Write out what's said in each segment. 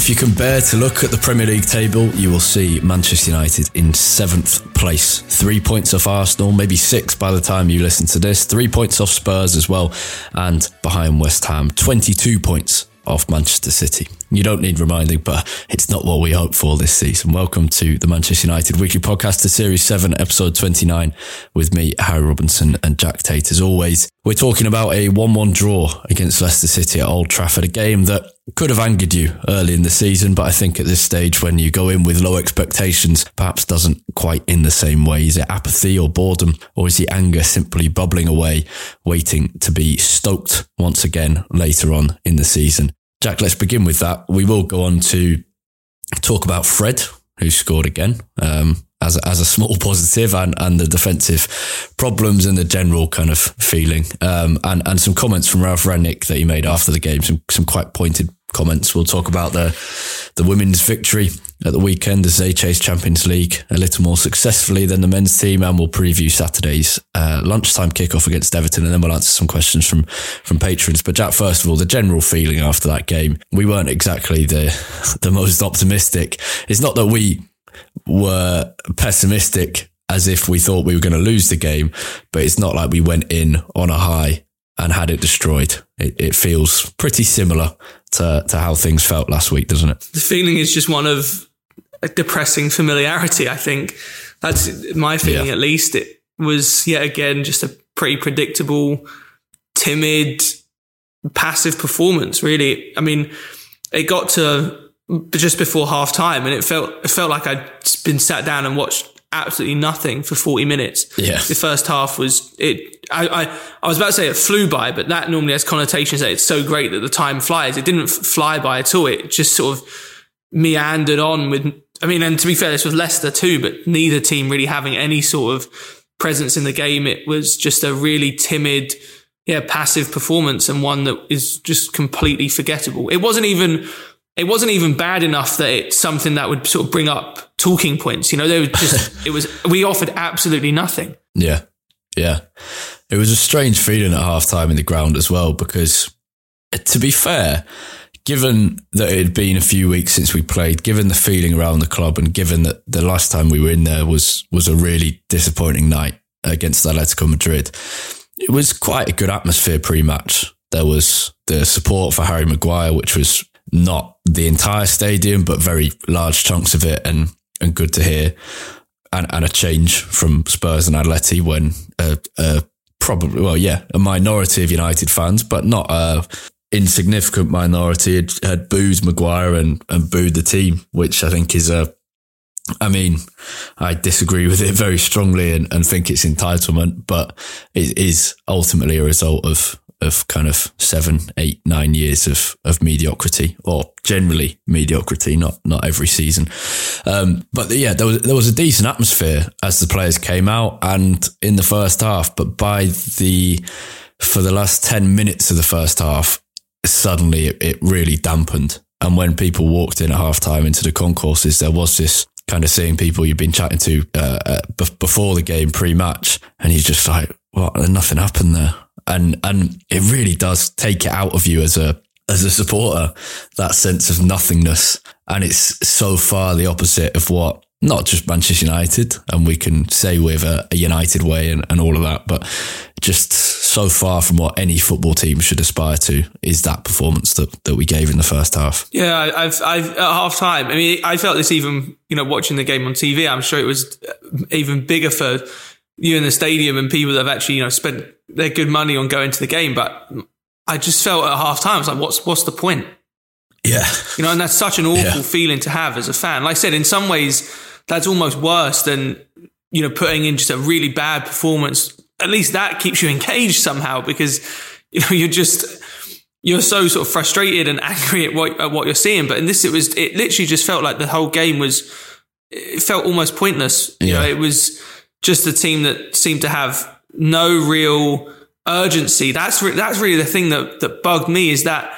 If you can bear to look at the Premier League table, you will see Manchester United in seventh place. Three points off Arsenal, maybe six by the time you listen to this. Three points off Spurs as well, and behind West Ham, 22 points off Manchester City. You don't need reminding, but it's not what we hoped for this season. Welcome to the Manchester United Weekly Podcast, to Series 7, Episode 29, with me, Harry Robinson, and Jack Tait. As always, we're talking about a 1 1 draw against Leicester City at Old Trafford, a game that could have angered you early in the season, but I think at this stage, when you go in with low expectations, perhaps doesn't quite in the same way. Is it apathy or boredom, or is the anger simply bubbling away, waiting to be stoked once again later on in the season? Jack, let's begin with that. We will go on to talk about Fred, who scored again. Um, as a, as a small positive and, and the defensive problems and the general kind of feeling. Um, and, and some comments from Ralph Rangnick that he made after the game, some, some quite pointed comments. We'll talk about the, the women's victory at the weekend as they chase Champions League a little more successfully than the men's team. And we'll preview Saturday's uh, lunchtime kickoff against Everton. And then we'll answer some questions from, from patrons. But Jack, first of all, the general feeling after that game, we weren't exactly the, the most optimistic. It's not that we, were pessimistic as if we thought we were going to lose the game, but it's not like we went in on a high and had it destroyed. It, it feels pretty similar to, to how things felt last week, doesn't it? The feeling is just one of a depressing familiarity. I think that's my feeling, yeah. at least. It was yet again just a pretty predictable, timid, passive performance, really. I mean, it got to just before half time and it felt it felt like I'd been sat down and watched absolutely nothing for 40 minutes. Yeah. The first half was it I, I, I was about to say it flew by, but that normally has connotations that it's so great that the time flies. It didn't fly by at all. It just sort of meandered on with I mean, and to be fair, this was Leicester too, but neither team really having any sort of presence in the game. It was just a really timid, yeah, passive performance and one that is just completely forgettable. It wasn't even it wasn't even bad enough that it's something that would sort of bring up talking points. You know, they were just, it was, we offered absolutely nothing. Yeah. Yeah. It was a strange feeling at halftime in the ground as well, because uh, to be fair, given that it had been a few weeks since we played, given the feeling around the club and given that the last time we were in there was, was a really disappointing night against Atletico Madrid, it was quite a good atmosphere pre-match. There was the support for Harry Maguire, which was not the entire stadium, but very large chunks of it, and and good to hear. And, and a change from Spurs and Atleti when uh, uh, probably well, yeah, a minority of United fans, but not a insignificant minority had, had booed Maguire and, and booed the team, which I think is a I mean, I disagree with it very strongly and, and think it's entitlement, but it is ultimately a result of of kind of seven, eight, nine years of of mediocrity, or generally mediocrity, not not every season. Um, but yeah, there was there was a decent atmosphere as the players came out and in the first half. But by the for the last ten minutes of the first half, suddenly it, it really dampened. And when people walked in at half time into the concourses, there was this kind of seeing people you've been chatting to uh, uh, b- before the game pre-match, and you're just like, "What? Nothing happened there." And and it really does take it out of you as a as a supporter that sense of nothingness, and it's so far the opposite of what not just Manchester United, and we can say with a, a United way and, and all of that, but just so far from what any football team should aspire to is that performance that, that we gave in the first half. Yeah, I've, I've at half time. I mean, I felt this even, you know, watching the game on TV. I'm sure it was even bigger for you in the stadium and people that have actually, you know, spent their good money on going to the game. But I just felt at half time, I was like, what's, what's the point? Yeah. You know, and that's such an awful Yeah. feeling to have as a fan. Like I said, in some ways, that's almost worse than, you know, putting in just a really bad performance. At least that keeps you engaged somehow because, you know, you're just, you're so sort of frustrated and angry at what, at what you're seeing. But in this, it was, it literally just felt like the whole game was, it felt almost pointless. You know, Yeah. it was just a team that seemed to have no real urgency. That's, re- that's really the thing that, that bugged me is that,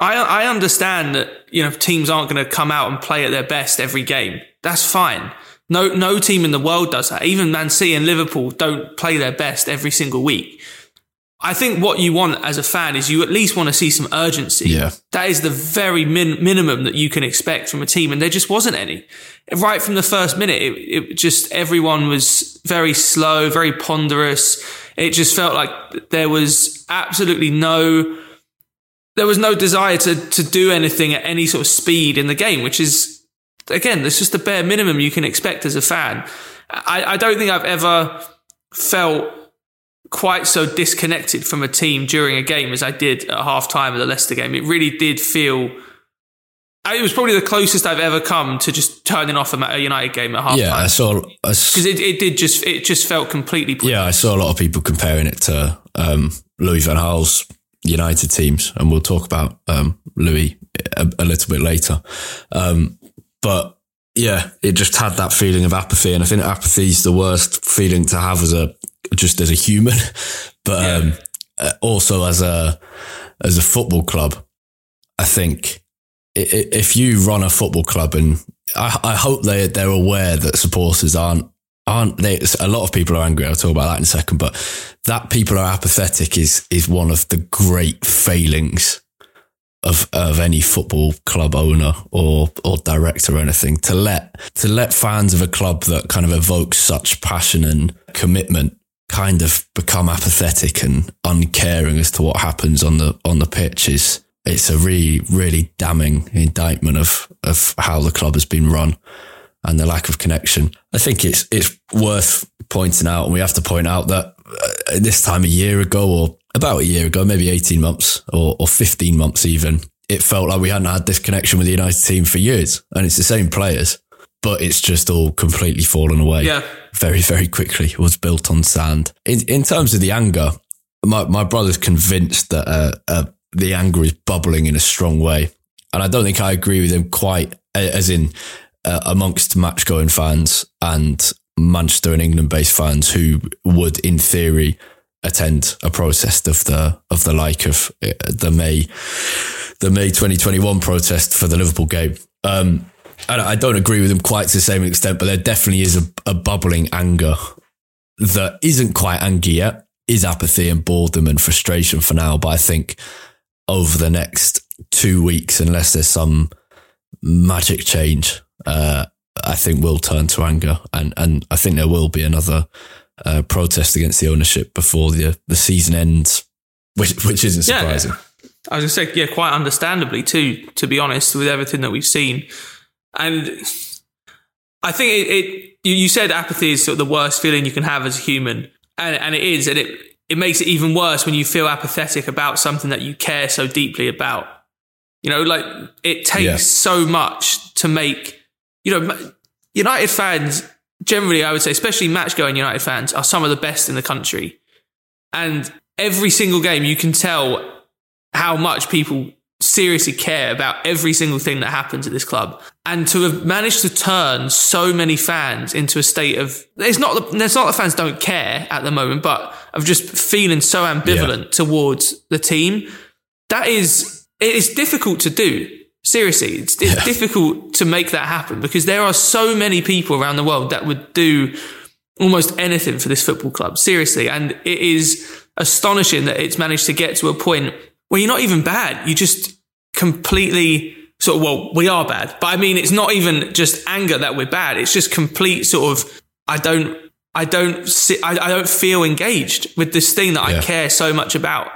I I understand that you know teams aren't going to come out and play at their best every game. That's fine. No no team in the world does that. Even Man City and Liverpool don't play their best every single week. I think what you want as a fan is you at least want to see some urgency. Yeah. That is the very min- minimum that you can expect from a team, and there just wasn't any. Right from the first minute, it, it just everyone was very slow, very ponderous. It just felt like there was absolutely no there was no desire to to do anything at any sort of speed in the game, which is again, that's just the bare minimum you can expect as a fan. I, I don't think I've ever felt quite so disconnected from a team during a game as I did at half time of the Leicester game. It really did feel. It was probably the closest I've ever come to just turning off a United game at half Yeah, I saw. Because it, it did just it just felt completely pointless. Yeah, I saw a lot of people comparing it to um, Louis Van Gaal's United teams, and we'll talk about um, Louis a, a little bit later. Um, but yeah, it just had that feeling of apathy, and I think apathy is the worst feeling to have as a just as a human, but um, uh, also as a as a football club. I think if you run a football club, and I, I hope they they're aware that supporters aren't aren't they? A lot of people are angry. I'll talk about that in a second. But that people are apathetic is is one of the great failings of of any football club owner or or director or anything. To let to let fans of a club that kind of evokes such passion and commitment kind of become apathetic and uncaring as to what happens on the on the pitch is it's a really really damning indictment of of how the club has been run and the lack of connection. I think it's it's worth pointing out, and we have to point out that uh, this time a year ago, or about a year ago, maybe eighteen months or, or fifteen months even, it felt like we hadn't had this connection with the United team for years, and it's the same players, but it's just all completely fallen away. Yeah. very very quickly. It was built on sand. In in terms of the anger, my my brother's convinced that uh, uh, the anger is bubbling in a strong way, and I don't think I agree with him quite. As in, uh, amongst match going fans and Manchester and England based fans who would, in theory, attend a protest of the of the like of uh, the May the May 2021 protest for the Liverpool game. Um, and I don't agree with him quite to the same extent, but there definitely is a, a bubbling anger that isn't quite anger yet, is apathy and boredom and frustration for now. But I think over the next two weeks, unless there's some magic change, uh, I think we'll turn to anger, and and I think there will be another uh, protest against the ownership before the the season ends, which which isn't Yeah. surprising. I was going to say, yeah, quite understandably too, to be honest, with everything that we've seen. And I think it, it you, you said apathy is sort of the worst feeling you can have as a human. And, and it is. And it, it makes it even worse when you feel apathetic about something that you care so deeply about. You know, like it takes Yeah. so much to make, you know, United fans generally, I would say, especially match going United fans, are some of the best in the country. And every single game, you can tell how much people seriously care about every single thing that happens at this club. And to have managed to turn so many fans into a state of, it's not, the, it's not that fans don't care at the moment, but of just feeling so ambivalent yeah. towards the team. That is, it is difficult to do. Seriously, it's, it's yeah. difficult to make that happen because there are so many people around the world that would do almost anything for this football club. Seriously. And it is astonishing that it's managed to get to a point where you're not even bad. You just completely sort of, well, we are bad. But I mean, it's not even just anger that we're bad. It's just complete sort of, I don't, I don't I, I don't feel engaged with this thing that yeah. I care so much about.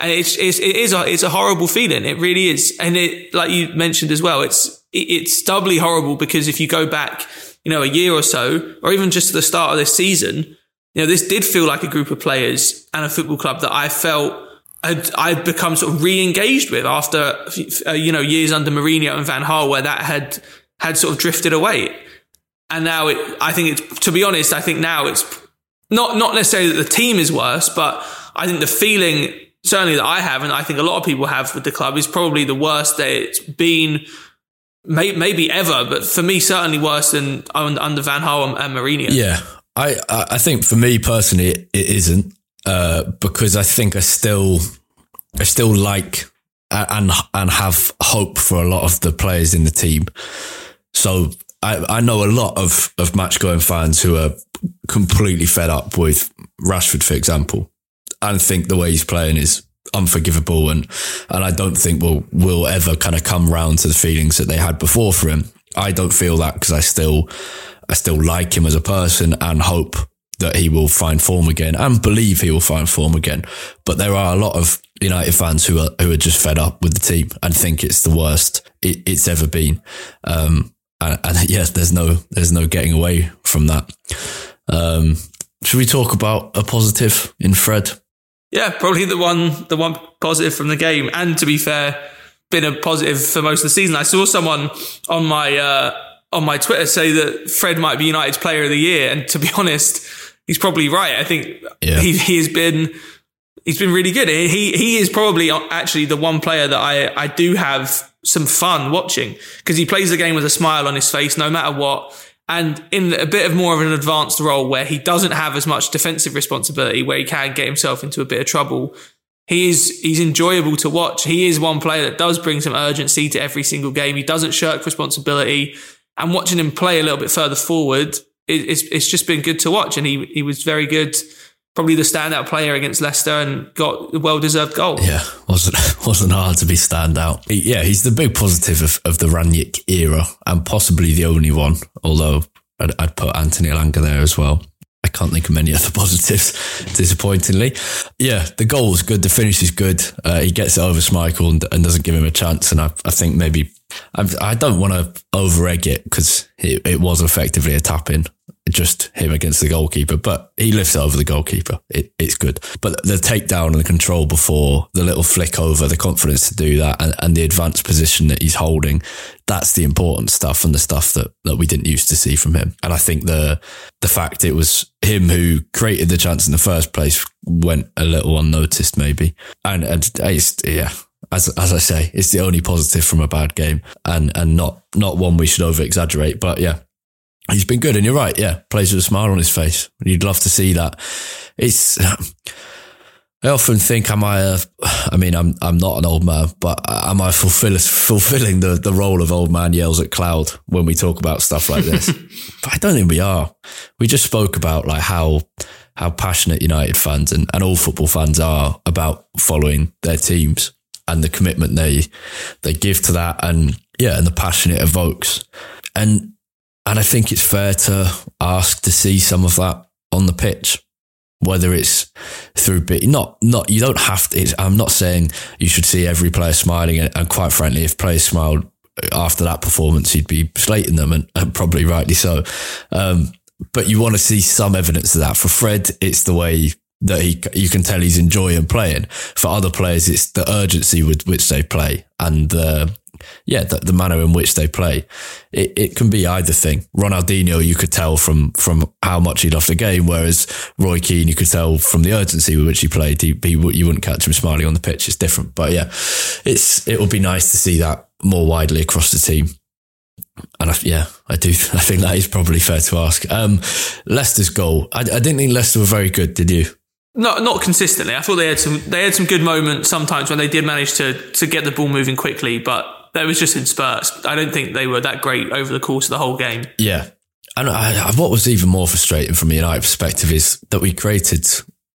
And it's, it's, it is a, it's a horrible feeling. It really is. And it, like you mentioned as well, it's, it's doubly horrible because if you go back, you know, a year or so, or even just to the start of this season, you know, this did feel like a group of players and a football club that I felt I'd, I'd become sort of re-engaged with after, uh, you know, years under Mourinho and Van Gaal where that had, had sort of drifted away. And now it, I think it's, to be honest, I think now it's not, not necessarily that the team is worse, but I think the feeling certainly that I have, and I think a lot of people have with the club is probably the worst that it's been may, maybe ever, but for me, certainly worse than under Van Gaal and Mourinho. Yeah. I, I think for me personally, it, it isn't uh, because I think I still I still like and and have hope for a lot of the players in the team. So I, I know a lot of of match going fans who are completely fed up with Rashford, for example, and think the way he's playing is unforgivable and and I don't think we'll will ever kind of come round to the feelings that they had before for him. I don't feel that because I still I still like him as a person and hope that he will find form again and believe he will find form again. But there are a lot of United fans who are who are just fed up with the team and think it's the worst it, it's ever been. Um, and, and yes, there's no there's no getting away from that. Um, should we talk about a positive in Fred? Yeah, probably the one the one positive from the game. And to be fair, been a positive for most of the season. I saw someone on my uh, on my Twitter say that Fred might be United's player of the year. And to be honest, he's probably right. I think yeah. he, he has been he's been really good. He he is probably actually the one player that I I do have some fun watching because he plays the game with a smile on his face no matter what. And in a bit of more of an advanced role where he doesn't have as much defensive responsibility, where he can get himself into a bit of trouble, he is he's enjoyable to watch. He is one player that does bring some urgency to every single game. He doesn't shirk responsibility. And watching him play a little bit further forward, it's, it's just been good to watch. And he, he was very good, probably the standout player against Leicester and got a well deserved goal. Yeah, wasn't wasn't hard to be standout. Yeah, he's the big positive of, of the Rangnick era and possibly the only one, although I'd, I'd put Anthony Elanga there as well. I can't think of many other positives, disappointingly. Yeah, the goal was good. The finish is good. Uh, he gets it over Schmeichel and, and, doesn't give him a chance. And I, I think maybe I, I don't want to over egg it because it, it was effectively a tap in just him against the goalkeeper, but he lifts over the goalkeeper. It, it's good. But the takedown and the control before, the little flick over, the confidence to do that, and, and the advanced position that he's holding, that's the important stuff and the stuff that, that we didn't used to see from him. And I think the the fact it was him who created the chance in the first place went a little unnoticed, maybe. And, and it's, yeah, as as I say, it's the only positive from a bad game, and and not not one we should over exaggerate. But yeah, he's been good, and you're right. Yeah, plays with a smile on his face. You'd love to see that. It's. I often think, am I? A, I mean, I'm I'm not an old man, but am I fulfill, fulfilling the the role of old man yells at cloud when we talk about stuff like this? but I don't think we are. We just spoke about like how how passionate United fans and, and all football fans are about following their teams and the commitment they they give to that, and yeah, and the passion it evokes, and I think it's fair to ask to see some of that on the pitch, whether it's through bit not not you don't have to. I'm not saying you should see every player smiling, and, and quite frankly, if players smiled after that performance, you'd be slating them, and, and probably rightly so. Um, but you want to see some evidence of that. For Fred, it's the way that he you can tell he's enjoying playing. For other players, it's the urgency with which they play and the yeah, the, the manner in which they play, it, it can be either thing. Ronaldinho, you could tell from from how much he loved the game, whereas Roy Keane, you could tell from the urgency with which he played, he, he, you wouldn't catch him smiling on the pitch. It's different, but yeah, it's it would be nice to see that more widely across the team. And I, yeah, I do. I think that is probably fair to ask. Um, Leicester's goal. I, I didn't think Leicester were very good. Did you? Not not consistently. I thought they had some they had some good moments sometimes when they did manage to to get the ball moving quickly, but that was just in spurts. I don't think they were that great over the course of the whole game. Yeah. And I, what was even more frustrating from a United perspective is that we created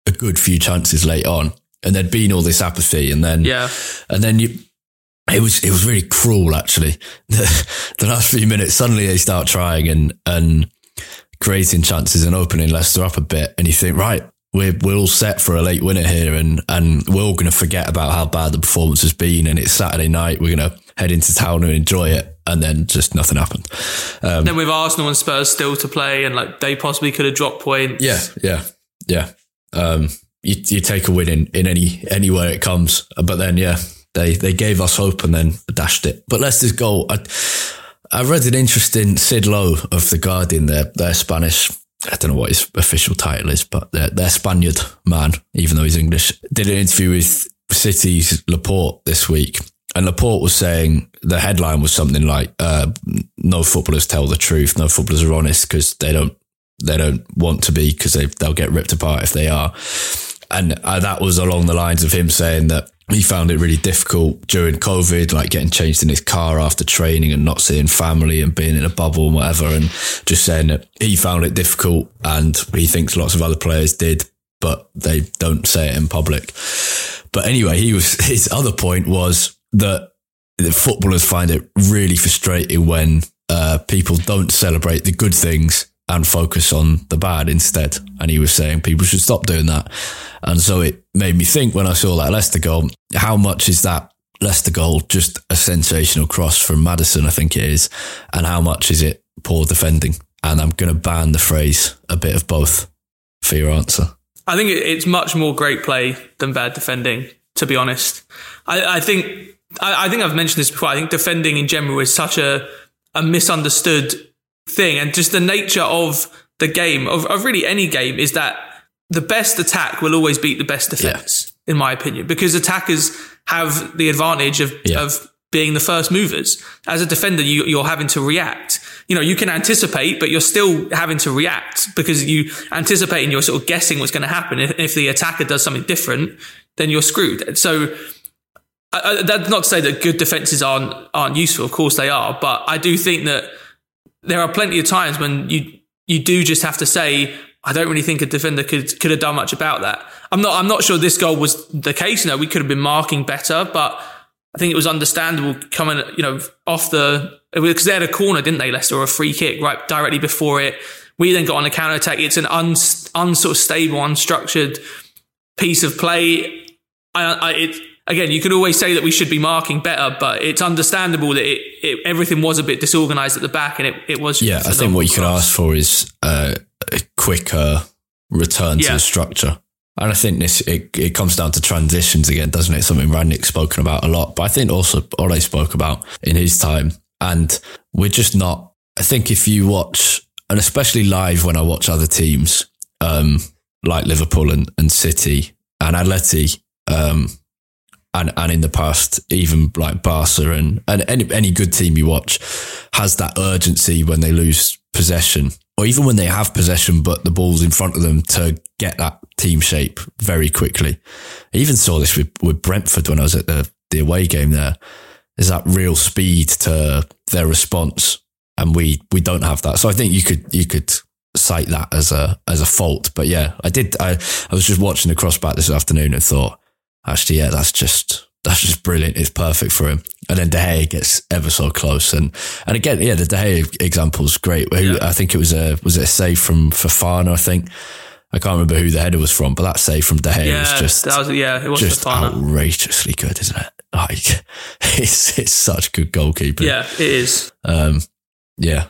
a good few chances late on, and there'd been all this apathy, and then yeah, and then you. It was it was really cruel actually. The, the last few minutes, suddenly they start trying and and creating chances and opening Leicester up a bit, and you think, right, we're we're all set for a late winner here, and and we're all going to forget about how bad the performance has been, and it's Saturday night. We're going to head into town and enjoy it, and then just nothing happened. Um, then with Arsenal and Spurs still to play, and like they possibly could have dropped points. Yeah, yeah, yeah. Um, you you take a win in in any anywhere it comes, but then yeah, they they gave us hope and then dashed it. But Leicester's goal. I, I read an interesting Sid Lowe of the Guardian, their their Spanish I don't know what his official title is, but they're, they're Spaniard man, even though he's English, did an interview with City's Laporte this week. And Laporte was saying the headline was something like, uh, no footballers tell the truth. No footballers are honest because they don't, they don't want to be because they, they'll get ripped apart if they are. And uh, that was along the lines of him saying that he found it really difficult during COVID, like getting changed in his car after training and not seeing family and being in a bubble and whatever. And just saying that he found it difficult and he thinks lots of other players did, but they don't say it in public. But anyway, he was, his other point was that the footballers find it really frustrating when uh, people don't celebrate the good things and focus on the bad instead. And he was saying people should stop doing that. And so it made me think when I saw that Leicester goal, how much is that Leicester goal just a sensational cross from Maddison, I think it is, and how much is it poor defending? And I'm going to ban the phrase a bit of both for your answer. I think it's much more great play than bad defending, to be honest. I, I think I, I think I've mentioned this before. I think defending in general is such a, a misunderstood thing. And just the nature of the game, of, of really any game, is that the best attack will always beat the best defense, yeah. in my opinion, because attackers have the advantage of, yeah. of being the first movers. As a defender, you, are having to react. You know, you can anticipate, but you're still having to react because you anticipate and you're sort of guessing what's going to happen. If, if the attacker does something different, then you're screwed. So, I, I, that's not to say that good defenses aren't aren't useful. Of course they are, but I do think that there are plenty of times when you you do just have to say, I don't really think a defender could could have done much about that. I'm not I'm not sure this goal was the case. You know, we could have been marking better, but I think it was understandable coming, you know, off the because they had a corner, didn't they, Leicester, or a free kick right directly before it. We then got on a counter attack. It's an un, un sort of stable, unstructured piece of play. I, I, it, again, you could always say that we should be marking better, but it's understandable that it, it, everything was a bit disorganized at the back, and it, it was. Yeah, I think what you could ask for is uh, a quicker return yeah. to the structure. And I think this it, it comes down to transitions again, doesn't it? Something Rangnick's spoken about a lot, but I think also Ole spoke about in his time. And we're just not. I think if you watch, and especially live when I watch other teams um, like Liverpool and, and City and Atleti, um, and and in the past, even like Barca and, and any any good team you watch has that urgency when they lose possession, or even when they have possession, but the ball's in front of them to get that team shape very quickly. I even saw this with, with Brentford when I was at the, the away game there. There's that real speed to their response. And we, we don't have that. So I think you could, you could cite that as a, as a fault. But yeah, I did, I, I was just watching the crossback this afternoon and thought, actually, yeah, that's just that's just brilliant. It's perfect for him. And then De Gea gets ever so close. And and again, yeah, the De Gea example is great. Yeah. I think it was a was it a save from Fofana, I think. I can't remember who the header was from, but that save from De Gea yeah, was just that was, yeah, it was just outrageously good, isn't it? Like it's it's such good goalkeeping. Yeah, it is. Um, yeah.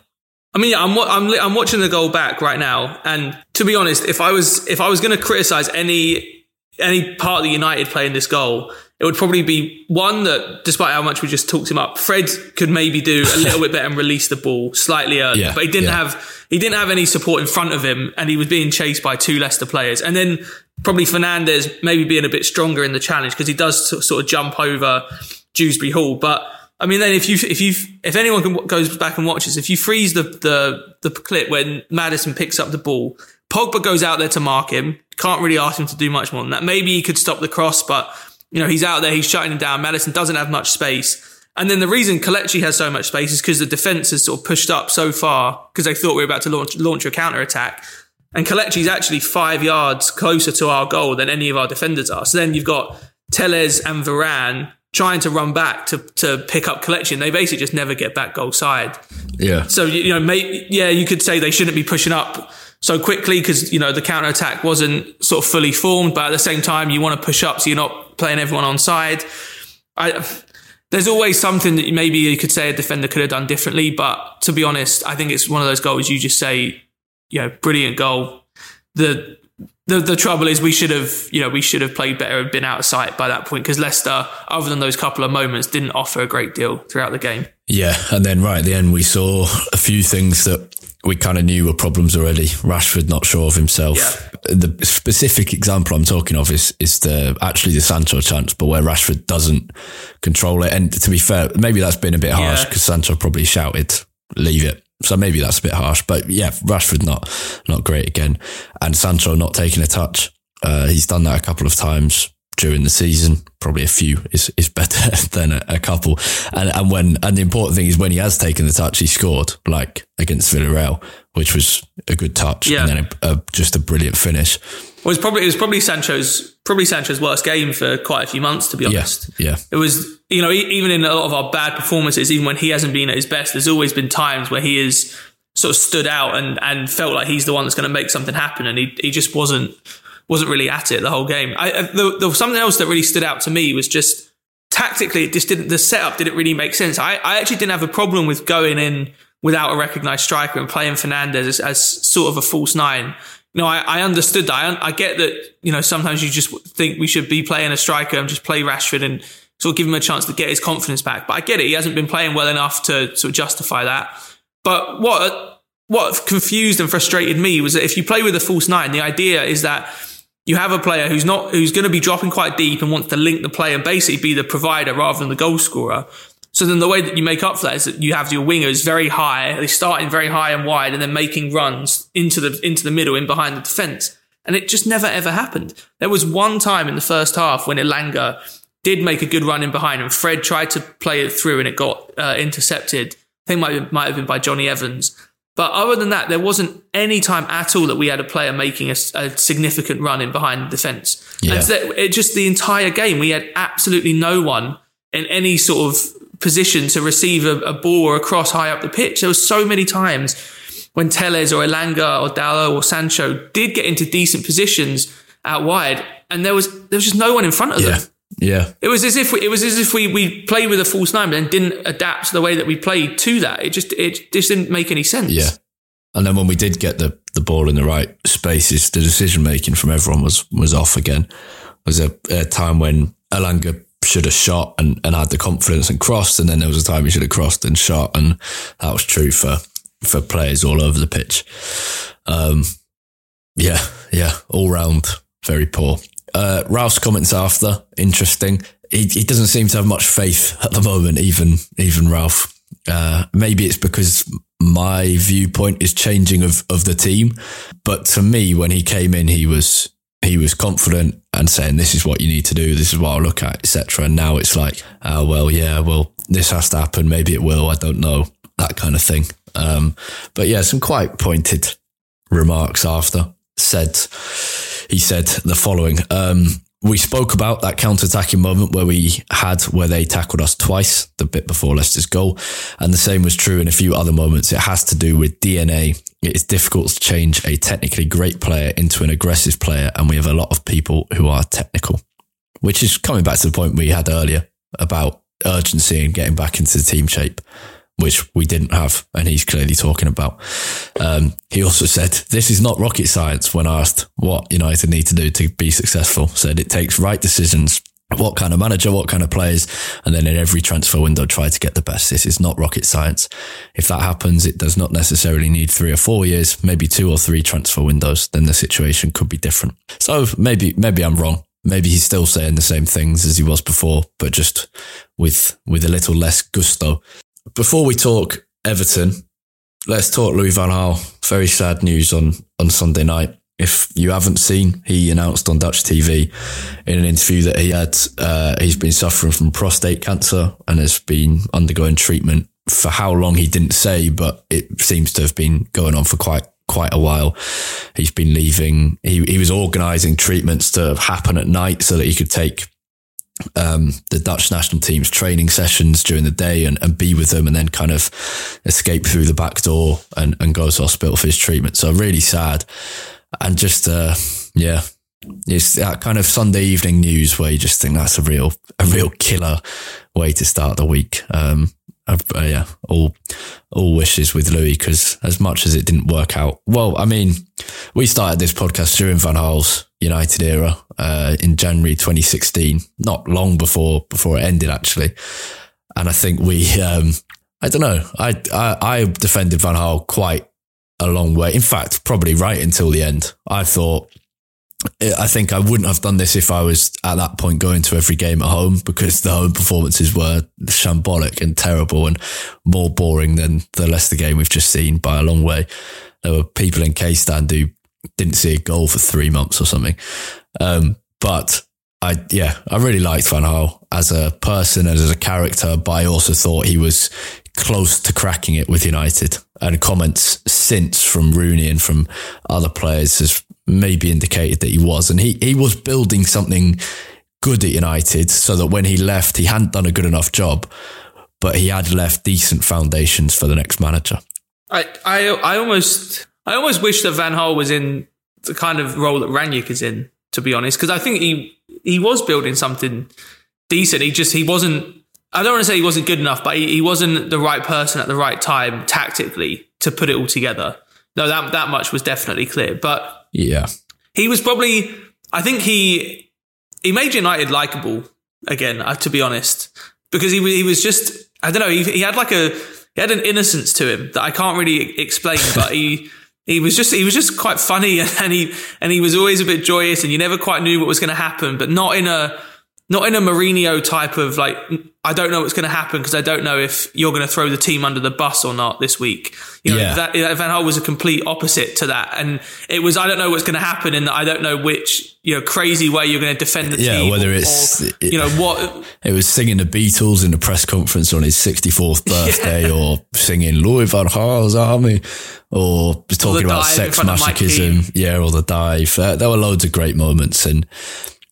I mean, I'm I'm I'm watching the goal back right now, and to be honest, if I was if I was going to criticize any any part of the United playing this goal, it would probably be one that, despite how much we just talked him up, Fred could maybe do a little bit better and release the ball slightly earlier. Yeah, but he didn't yeah. have he didn't have any support in front of him, and he was being chased by two Leicester players. And then probably Fernandes maybe being a bit stronger in the challenge because he does sort- sort of jump over Dewsbury Hall. But I mean, then if you if you if anyone can, goes back and watches, if you freeze the the the clip when Maddison picks up the ball, Pogba goes out there to mark him. Can't really ask him to do much more than that. Maybe he could stop the cross, but you know he's out there, he's shutting him down. Maddison doesn't have much space. And then the reason Kelechi has so much space is because the defense has sort of pushed up so far because they thought we were about to launch launch a counter attack. And Kelechi's actually five yards closer to our goal than any of our defenders are. So then you've got Telles and Varane trying to run back to, to pick up and they basically just never get back goal side. Yeah. So, you know, maybe, yeah, you could say they shouldn't be pushing up so quickly because, you know, the counter attack wasn't sort of fully formed, but at the same time, you want to push up so you're not playing everyone on side. I, there's always something that maybe you could say a defender could have done differently, but to be honest, I think it's one of those goals you just say, you know, brilliant goal. The the the trouble is we should have you know we should have played better and been out of sight by that point because Leicester, other than those couple of moments, didn't offer a great deal throughout the game. Yeah, and then right at the end we saw a few things that we kind of knew were problems already. Rashford not sure of himself. The specific example I'm talking of is is the actually the Sancho chance, but where Rashford doesn't control it. And to be fair, maybe that's been a bit harsh Yeah. because Sancho probably shouted, "Leave it." So maybe that's a bit harsh, but yeah, Rashford not not great again, and Sancho not taking a touch. Uh, he's done that a couple of times during the season. Probably a few is is better than a, a couple. And and when and the important thing is when he has taken the touch, he scored like against Villarreal, which was a good touch, Yeah. and then a, a, just a brilliant finish. Well, it was probably it was probably Sancho's probably Sancho's worst game for quite a few months, to be honest. Yeah, It was, you know, even in a lot of our bad performances, even when he hasn't been at his best, there's always been times where he has sort of stood out and, and felt like he's the one that's going to make something happen. And he, he just wasn't, wasn't really at it the whole game. I, the, the, something else that really stood out to me was just tactically, it just didn't, the setup didn't really make sense. I, I actually didn't have a problem with going in without a recognized striker and playing Fernandes as, as sort of a false nine. You know, I, I understood that. I, I get that, you know, sometimes you just think we should be playing a striker and just play Rashford and sort of give him a chance to get his confidence back. But I get it. He hasn't been playing well enough to sort of justify that. But what, what confused and frustrated me was that if you play with a false nine, the idea is that you have a player who's not, who's going to be dropping quite deep and wants to link the play and basically be the provider rather than the goal scorer. So then the way that you make up for that is that you have your wingers very high, they starting very high and wide and then making runs into the, into the middle in behind the defense. And it just never ever happened. There was one time in the first half when Elanga did make a good run in behind and Fred tried to play it through and it got uh, intercepted. I think it might, might have been by Jonny Evans. But other than that, there wasn't any time at all that we had a player making a, a significant run in behind the defence. Yeah. So it just the entire game, we had absolutely no one in any sort of position to receive a, a ball or a cross high up the pitch. There was so many times when Telles or Elanga or Dalot or Sancho did get into decent positions out wide, and there was there was just no one in front of yeah, them. Yeah. It was as if we, it was as if we, we played with a false nine, but then didn't adapt the way that we played to that. It just it just didn't make any sense. Yeah. And then when we did get the, the ball in the right spaces, the decision making from everyone was was off again. There was a, a time when Elanga should have shot and, and had the confidence and crossed, and then there was a time he should have crossed and shot, and that was true for for players all over the pitch. Um, yeah, yeah, all round very poor. Uh, Ralph's comments after interesting. He, he doesn't seem to have much faith at the moment, even even Ralph. Uh, maybe it's because my viewpoint is changing of, of the team. But to me, when he came in, he was he was confident and saying, "This is what you need to do. This is what I'll look at, etc." And now it's like, "Oh well, yeah, well, this has to happen. Maybe it will. I don't know." That kind of thing. Um, but yeah, some quite pointed remarks after said. He said the following. Um, we spoke about that counter-attacking moment where we had where they tackled us twice the bit before Leicester's goal. And the same was true in a few other moments. It has to do with DNA it is difficult to change a technically great player into an aggressive player and we have a lot of people who are technical. Which is coming back to the point we had earlier about urgency and getting back into the team shape which we didn't have, and he's clearly talking about. Um, he also said, This is not rocket science when asked what United need to do to be successful. Said it takes right decisions, what kind of manager, what kind of players, and then in every transfer window, try to get the best. This is not rocket science. If that happens, it does not necessarily need three or four years, maybe two or three transfer windows. Then the situation could be different. So maybe, maybe I'm wrong. Maybe he's still saying the same things as he was before, but just with, with a little less gusto. Before we talk Everton, let's talk Louis Van Gaal. Very sad news on, on Sunday night if you haven't seen, he announced on Dutch TV in an interview that he had uh, he's been suffering from prostate cancer and has been undergoing treatment for how long he didn't say, but it seems to have been going on for quite quite a while. He's been leaving. He he was organising treatments to happen at night so that he could take um, the Dutch national team's training sessions during the day and, and be with them and then kind of escape through the back door and, and go to hospital for his treatment. So really sad and just uh, yeah, it's that kind of Sunday evening news where you just think that's a real a real killer way to start the week. Um, uh, yeah, all all wishes with Louis because as much as it didn't work out, well, I mean, we started this podcast during Van Gaal's United era uh, in January 2016, not long before before it ended actually, and I think we, um, I don't know, I, I I defended Van Gaal quite a long way. In fact, probably right until the end. I thought, I think I wouldn't have done this if I was at that point going to every game at home because the home performances were shambolic and terrible and more boring than the Leicester game we've just seen by a long way. There were people in K stand who didn't see a goal for three months or something. Um, but I, yeah, I really liked Van Gaal as a person and as a character, but I also thought he was close to cracking it with United. And comments since from Rooney and from other players has maybe indicated that he was. And he, he was building something good at United so that when he left, he hadn't done a good enough job, but he had left decent foundations for the next manager. I, I, I almost, I almost wish that Van Gaal was in the kind of role that Rangnick is in, to be honest, because I think he, he was building something decent. He just, he wasn't, I don't want to say he wasn't good enough, but he, he wasn't the right person at the right time tactically to put it all together. No, that that much was definitely clear. But yeah, he was probably. I think he he made United likable again. Uh, to be honest, because he he was just I don't know. He, he had like a he had an innocence to him that I can't really explain, but he. He was just he was just quite funny and he and he was always a bit joyous and you never quite knew what was going to happen, but not in a not in a Mourinho type of like, I don't know what's going to happen because I don't know if you're going to throw the team under the bus or not this week. You know, yeah. that, Van Gaal was a complete opposite to that. And it was, I don't know what's going to happen and I don't know which, you know, crazy way you're going to defend the yeah, team. Yeah, whether it's, or, you know, what. It was singing the Beatles in the press conference on his 64th birthday yeah. or singing Louis Van Gaal's Army or talking about sex masochism. Yeah, or the dive. Uh, there were loads of great moments. And,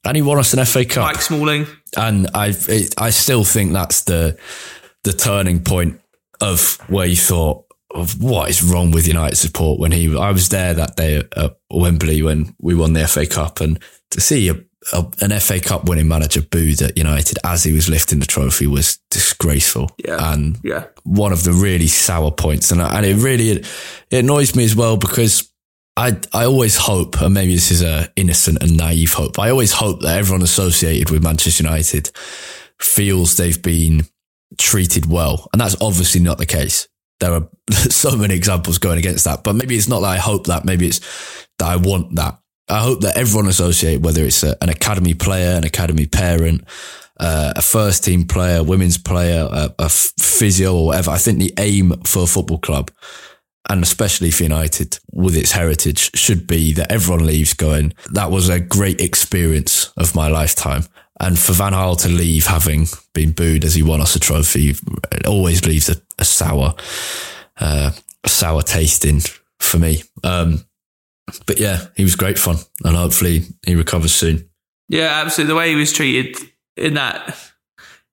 and he won us an FA Cup. Mike Smalling. And I, I still think that's the the turning point of where you thought of what is wrong with United support when he. I was there that day at Wembley when we won the FA Cup, and to see a, a, an FA Cup winning manager booed at United as he was lifting the trophy was disgraceful. Yeah, and yeah, one of the really sour points, and and it really it, it annoys me as well because I I always hope, and maybe this is a innocent and naive hope. I always hope that everyone associated with Manchester United feels they've been treated well, and that's obviously not the case. There are so many examples going against that, but maybe it's not that I hope that. Maybe it's that I want that. I hope that everyone associated, whether it's a, an academy player, an academy parent, uh, a first team player, women's player, a, a physio, or whatever. I think the aim for a football club and especially for United with its heritage should be that everyone leaves going, that was a great experience of my lifetime. And for Van Gaal to leave having been booed as he won us a trophy, it always leaves a, a sour, uh, sour taste in for me. Um, but yeah, he was great fun and hopefully he recovers soon. Yeah, absolutely. The way he was treated in that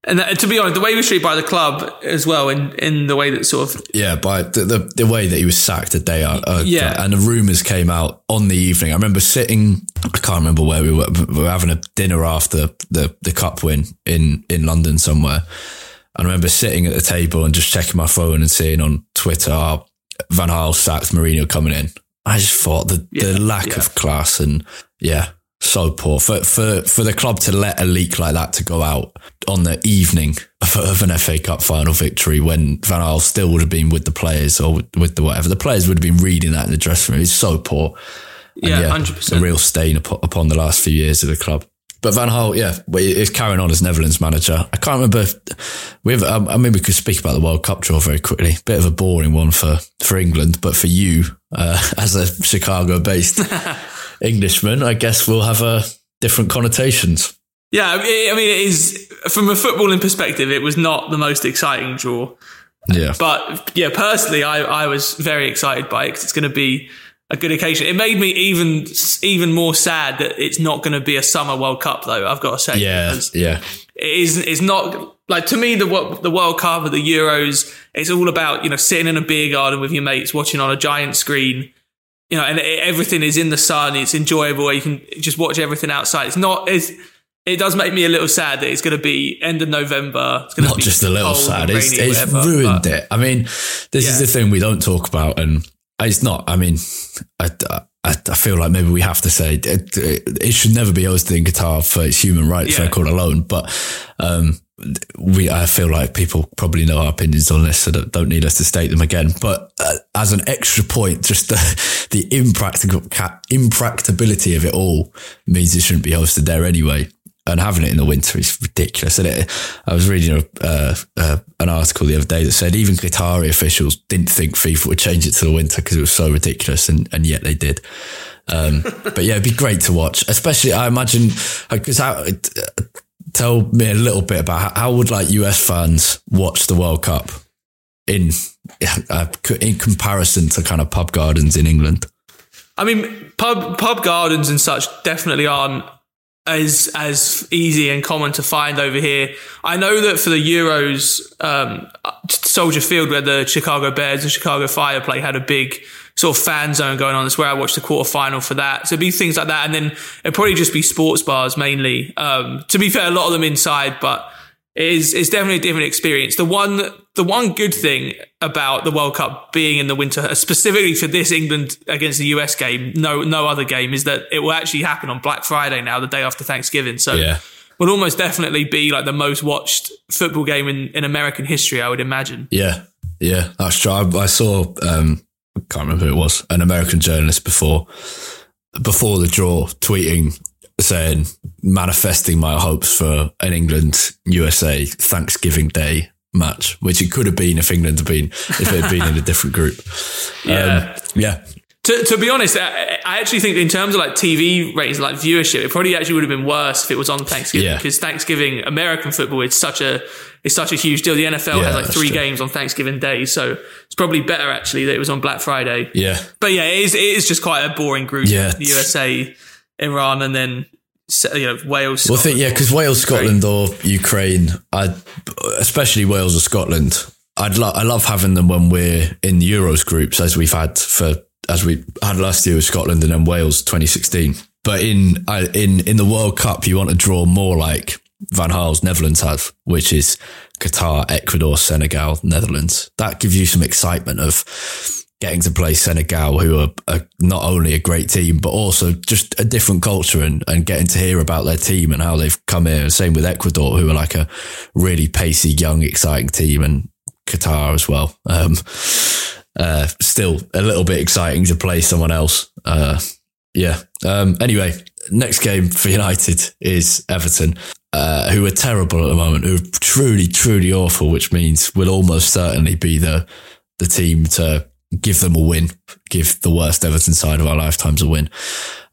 and that, to be honest, the way he was treated by the club as well, in, in the way that sort of yeah, by the, the, the way that he was sacked a day out, uh, yeah, and the rumours came out on the evening. I remember sitting, I can't remember where we were, we were having a dinner after the the cup win in in London somewhere, I remember sitting at the table and just checking my phone and seeing on Twitter, oh, Van Gaal sacked Mourinho coming in. I just thought the, Yeah, the lack yeah. of class and yeah, so poor for, for, for the club to let a leak like that to go out on the evening of, of an FA Cup final victory when Van Gaal still would have been with the players or with, the whatever. The players would have been reading that in the dressing room. It's so poor. And Yeah, 100%. A real stain upon, upon the last few years of the club. But Van Gaal, yeah, he's carrying on as Netherlands manager. I can't remember. If, we have, um, I mean, we could speak about the World Cup draw very quickly. Bit of a boring one for, for England, but for you, uh, as a Chicago-based Englishman, I guess we'll have uh, different connotations. Yeah, I mean, I mean, it is from a footballing perspective, it was not the most exciting draw. Yeah, But yeah, personally, I, I was very excited by it because it's going to be a good occasion. It made me even even more sad that it's not going to be a summer World Cup, though. I've got to say, yeah, yeah, it is it's not like to me the the World Cup or the Euros. It's all about you know sitting in a beer garden with your mates, watching on a giant screen. You know, and everything is in the sun. It's enjoyable. You can just watch everything outside. It's not. It's, it does make me a little sad that it's going to be end of November. It's going to not be just a little sad. It's, it's whatever, ruined but- it. I mean, this is the thing we don't talk about, and it's not. I mean, I, I, I feel like maybe we have to say it, it, it should never be hosted in Qatar for its human rights Yeah. record alone. But um, we, I feel like people probably know our opinions on this, so don't, don't need us to state them again. But uh, as an extra point, just the, the impractical impracticability of it all means it shouldn't be hosted there anyway and having it in the winter is ridiculous. And it, I was reading a, uh, uh, an article the other day that said even Qatari officials didn't think FIFA would change it to the winter because it was so ridiculous, and, and yet they did. Um, but yeah, it'd be great to watch, especially I imagine because how. Tell me a little bit about how, how would like US fans watch the World Cup in uh, in comparison to kind of pub gardens in England. I mean, pub pub gardens and such definitely aren't as as easy and common to find over here. I know that for the Euros, um, Soldier Field, where the Chicago Bears and Chicago Fire play, had a big sort of fan zone going on. That's where I watched the quarter final for that. So it'd be things like that, and then it'd probably just be sports bars mainly. Um, to be fair, a lot of them inside, but it is it's definitely a different experience. The one the one good thing about the World Cup being in the winter, specifically for this England against the US game, no no other game, is that it will actually happen on Black Friday now, the day after Thanksgiving. So Yeah. will almost definitely be like the most watched football game in, in American history, I would imagine. Yeah, yeah, that's true. I, I saw, um, I can't remember who it was, an American journalist before before the draw tweeting saying manifesting my hopes for an England USA Thanksgiving Day match, which it could have been if England had been if it had been in a different group. Yeah. um, yeah, To, to be honest, I, I actually think in terms of like TV ratings, like viewership, it probably actually would have been worse if it was on Thanksgiving Yeah. because Thanksgiving American football is such a it's such a huge deal. The NFL Yeah, has like three true. games on Thanksgiving Day, so it's probably better actually that it was on Black Friday. yeah, But yeah, it is it is just quite a boring group. Yeah. the USA, Iran, and then you know Wales. Well, I think yeah, because Wales. Scotland, or Ukraine, I especially Wales or Scotland. I'd lo- I love having them when we're in the Euros groups, as we've had for as we had last year with Scotland and then Wales 2016. But in in in the World Cup, you want to draw more like Van Gaal's Netherlands have, which is Qatar, Ecuador, Senegal, Netherlands. That gives you some excitement of getting to play Senegal, who are, are not only a great team, but also just a different culture and, and getting to hear about their team and how they've come here. Same with Ecuador, who are like a really pacey, young, exciting team and Qatar as well. Um, uh, still a little bit exciting to play someone else. Uh, yeah. Um, anyway, next game for United is Everton, uh, who are terrible at the moment, who are truly, truly awful, which means we'll almost certainly be the the team to give them a win, give the worst Everton side of our lifetimes a win.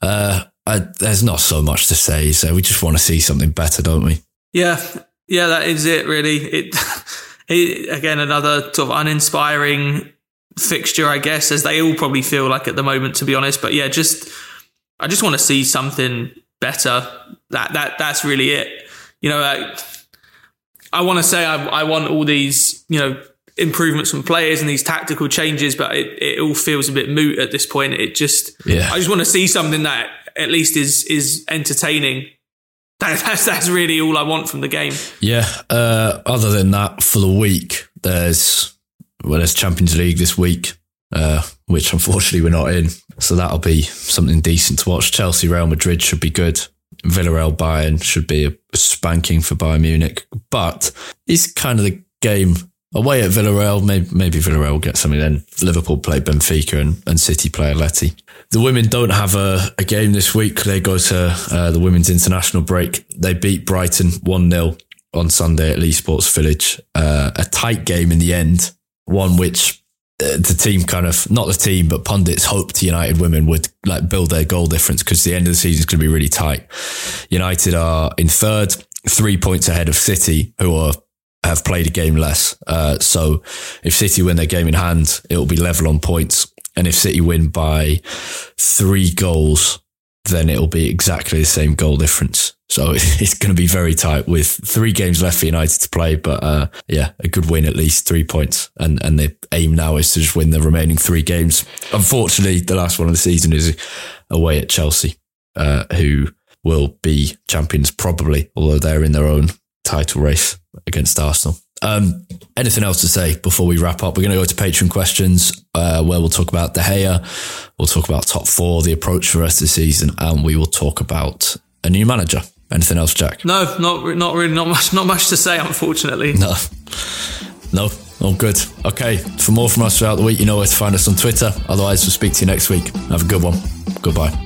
Uh, I, there's not so much to say, so we just want to see something better, don't we? Yeah, yeah, that is it. Really, it, it again another sort of uninspiring fixture, I guess, as they all probably feel like at the moment, to be honest. But yeah, just I just want to see something better. That that that's really it. You know, I want to say I, I want all these you know improvements from players and these tactical changes, but it, it all feels a bit moot at this point. It just Yeah. I just want to see something that at least is is entertaining that, that's that's really all I want from the game. Yeah. Uh, other than that, for the week, there's well, there's Champions League this week, uh, which unfortunately we're not in. So that'll be something decent to watch. Chelsea, Real Madrid should be good. Villarreal, Bayern should be a spanking for Bayern Munich. But it's kind of the game away at Villarreal. Maybe, maybe Villarreal will get something then. Liverpool play Benfica and, and City play Atleti. The women don't have a, a game this week. They go to uh, the women's international break. They beat Brighton 1 0 on Sunday at Leigh Sports Village. Uh, a tight game in the end, one which uh, the team kind of not the team but pundits hoped United women would like build their goal difference because the end of the season is going to be really tight. United are in third, three points ahead of City, who are have played a game less. Uh, so if City win their game in hand, it will be level on points, and if City win by three goals, then it'll be exactly the same goal difference. So it's going to be very tight with three games left for United to play. But uh, yeah, a good win at least three points, and and the aim now is to just win the remaining three games. Unfortunately, the last one of the season is away at Chelsea, uh, who will be champions probably, although they're in their own title race against Arsenal. Um, anything else to say before we wrap up? We're going to go to Patreon questions, uh, where we'll talk about De Gea, we'll talk about top four, the approach for the rest of the season, and we will talk about a new manager. Anything else, Jack? No, not not really, not much, not much to say, unfortunately. No, no, all good. Okay, for more from us throughout the week, you know where to find us on Twitter. Otherwise, we'll speak to you next week. Have a good one. Goodbye.